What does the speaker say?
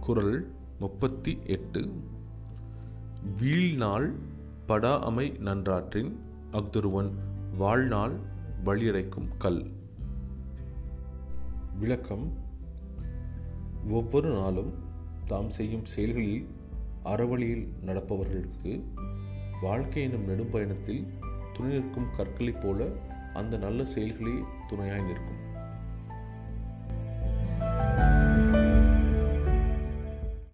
குரல் முப்பத்தி எட்டு. வீழ்நாள் படா அமை நன்றாற்றின் அஃதொருவன் வாழ்நாள் வழியடைக்கும் கல். விளக்கம். ஒவ்வொரு நாளும் தாம் செய்யும் செயல்களில் அறவழியில் நடப்பவர்களுக்கு வாழ்க்கை எனும் நெடும்பயணத்தில் துணை நிற்கும் கற்களைப் போல அந்த நல்ல செயல்களே துணையாய் நிற்கும்.